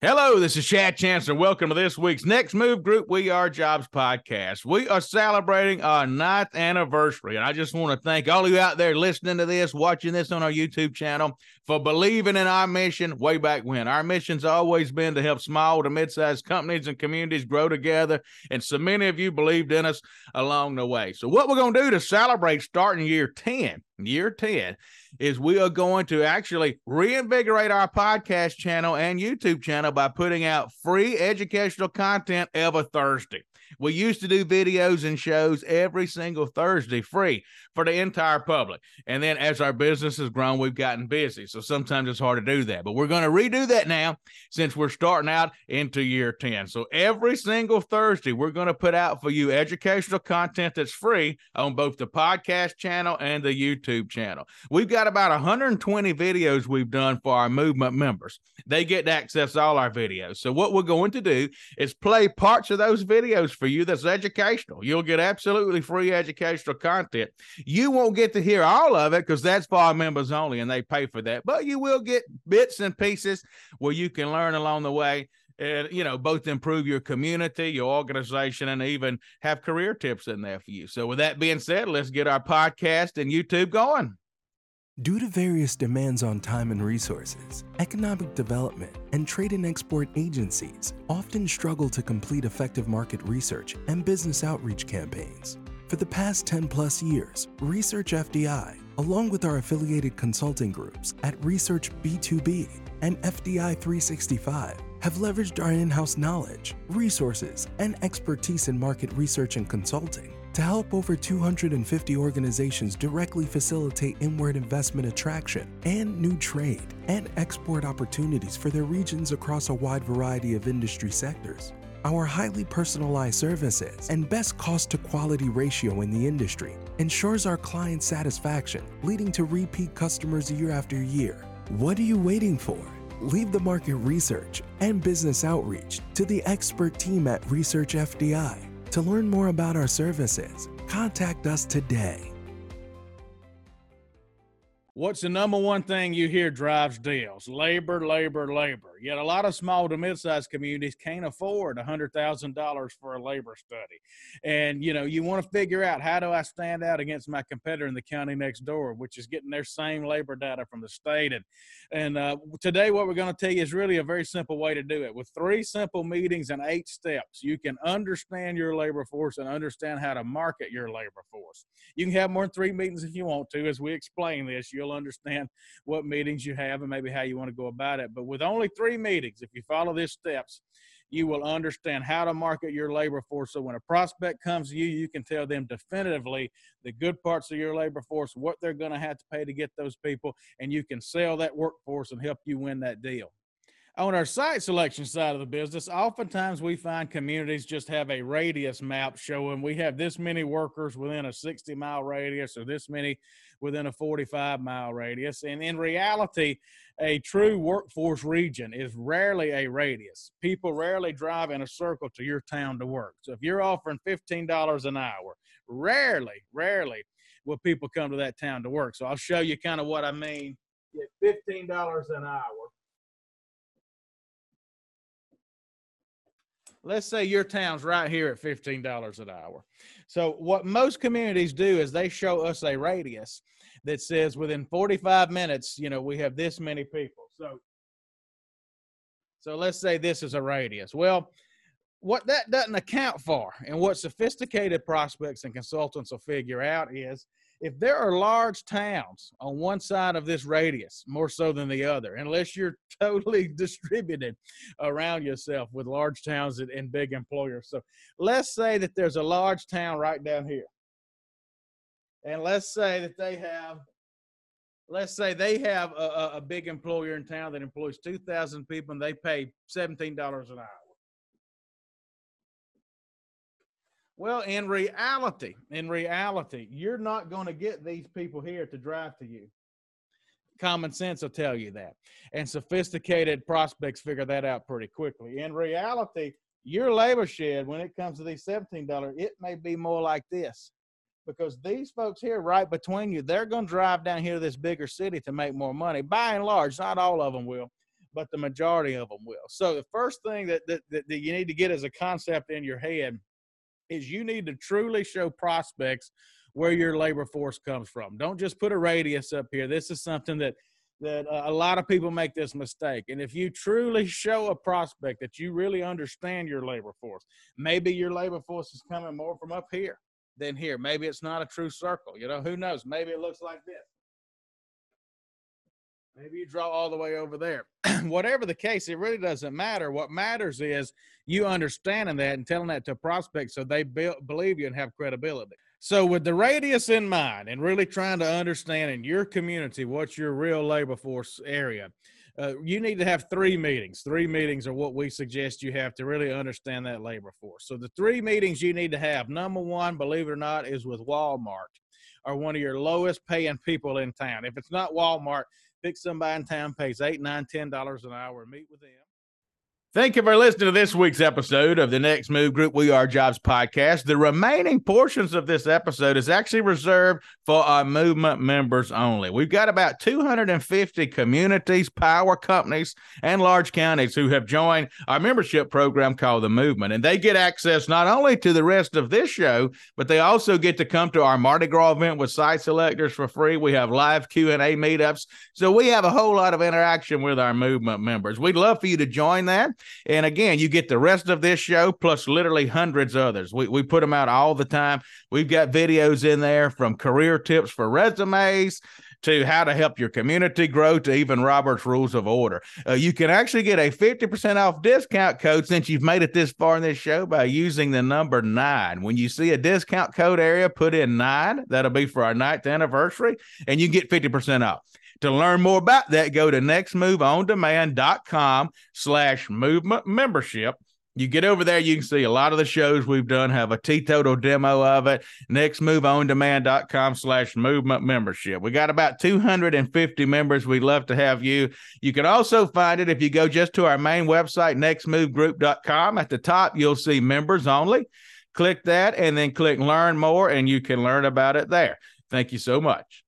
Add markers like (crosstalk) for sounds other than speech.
Hello, this is Chad Chancellor. Welcome to this week's Next Move Group We Are Jobs podcast. We are celebrating our ninth anniversary, and I just want to thank all of you out there listening to this, watching this on our YouTube channel, for believing in our mission way back when. Our mission's always been to help small to mid-sized companies and communities grow together, and so many of you believed in us along the way. So, what we're going to do to celebrate starting year 10, year 10, is we are going to actually reinvigorate our podcast channel and YouTube channel by putting out free educational content every Thursday. We used to do videos and shows every single Thursday free for the entire public. And then as our business has grown, we've gotten busy. So sometimes it's hard to do that. But we're going to redo that now since we're starting out into year 10. So every single Thursday, we're going to put out for you educational content that's free on both the podcast channel and the YouTube channel. We've got about 120 videos we've done for our movement members. They get to access all our videos. So what we're going to do is play parts of those videos for you that's educational. You'll get absolutely free educational content. You won't get to hear all of it because that's for our members only and they pay for that, but you will get bits and pieces where you can learn along the way and you know both improve your community your organization and even have career tips in there for you so with that being said let's get our podcast and youtube going Due to various demands on time and resources, economic development and trade and export agencies often struggle to complete effective market research and business outreach campaigns. For the past 10 plus years, Research FDI, along with our affiliated consulting groups at Research B2B and FDI 365, have leveraged our in house knowledge, resources, and expertise in market research and consulting to help over 250 organizations directly facilitate inward investment attraction and new trade and export opportunities for their regions across a wide variety of industry sectors. Our highly personalized services and best cost to quality ratio in the industry ensures our client satisfaction, leading to repeat customers year after year. What are you waiting for? Leave the market research and business outreach to the expert team at Research FDI to learn more about our services, contact us today. What's the number one thing you hear drives deals? Labor, labor, labor. Yet a lot of small to mid-sized communities can't afford $100,000 for a labor study. And, you know, you want to figure out how do I stand out against my competitor in the county next door, which is getting their same labor data from the state. And, and uh, today what we're going to tell you is really a very simple way to do it. With three simple meetings and eight steps, you can understand your labor force and understand how to market your labor force. You can have more than three meetings if you want to. As we explain this, you'll understand what meetings you have and maybe how you want to go about it. But with only three meetings, if you follow these steps, you will understand how to market your labor force. So when a prospect comes to you, you can tell them definitively the good parts of your labor force, what they're going to have to pay to get those people, and you can sell that workforce and help you win that deal. On our site selection side of the business, oftentimes we find communities just have a radius map showing we have this many workers within a 60 mile radius or this many within a 45 mile radius. And in reality, a true workforce region is rarely a radius. People rarely drive in a circle to your town to work. So if you're offering $15 an hour, rarely, rarely will people come to that town to work. So I'll show you kind of what I mean. Get $15 an hour let's say your town's right here at $15 an hour. So what most communities do is they show us a radius that says within 45 minutes, you know, we have this many people. So so let's say this is a radius. Well, what that doesn't account for and what sophisticated prospects and consultants will figure out is if there are large towns on one side of this radius more so than the other unless you're (laughs) totally distributed around yourself with large towns and, big employers. So let's say that there's a large town right down here. And let's say that they have let's say they have a, a big employer in town that employs 2000 people and they pay $17 an hour Well, in reality, in reality, you're not going to get these people here to drive to you. Common sense will tell you that. And sophisticated prospects figure that out pretty quickly. In reality, your labor shed, when it comes to these $17, it may be more like this. Because these folks here, right between you, they're going to drive down here to this bigger city to make more money. By and large, not all of them will but the majority of them will. So the first thing that, that, that, you need to get as a concept in your head is you need to truly show prospects where your labor force comes from. Don't just put a radius up here. This is something that that uh, a lot of people make this mistake. And if you truly (laughs) show a prospect that you really understand your labor force, maybe your labor force is coming more from up here than here. Maybe it's not a true circle. You know, who knows? Maybe it looks like this. Maybe you draw all the way over there. (clears throat) Whatever the case, it really doesn't matter. What matters is you understanding that and telling that to prospects so they be- believe you and have credibility. So, with the radius in mind and really trying to understand in your community what's your real labor force area, uh, you need to have three meetings. Three meetings are what we suggest you have to really understand that labor force. So, the three meetings you need to have number one, believe it or not, is with Walmart or one of your lowest paying people in town. If it's not Walmart, pick somebody in town, pays eight, nine, ten dollars an hour, meet with them. Thank you for listening to this week's episode of the Next Move Group We Are Jobs podcast. The remaining portions of this episode is actually reserved for our movement members only. We've got about 250 communities, power companies, and large counties who have joined our membership program called the Movement, and they get access not only to the rest of this show, but they also get to come to our Mardi Gras event with site selectors for free. We have live Q and A meetups, so we have a whole lot of interaction with our movement members. We'd love for you to join that. And again, you get the rest of this show plus literally hundreds others. We, we put them out all the time. We've got videos in there from career tips for resumes to how to help your community grow to even Robert's Rules of Order. Uh, you can actually get a 50% off discount code since you've made it this far in this show by using the number nine. When you see a discount code area, put in nine. That'll be for our ninth anniversary, and you get 50% off. To learn more about that, go to nextmoveondemand.com slash movement membership. You get over there, you can see a lot of the shows we've done have a teetotal demo of it. Nextmoveondemand.com slash movement membership. We got about 250 members. We'd love to have you. You can also find it if you go just to our main website, nextmovegroup.com. At the top, you'll see members only. Click that and then click learn more, and you can learn about it there. Thank you so much.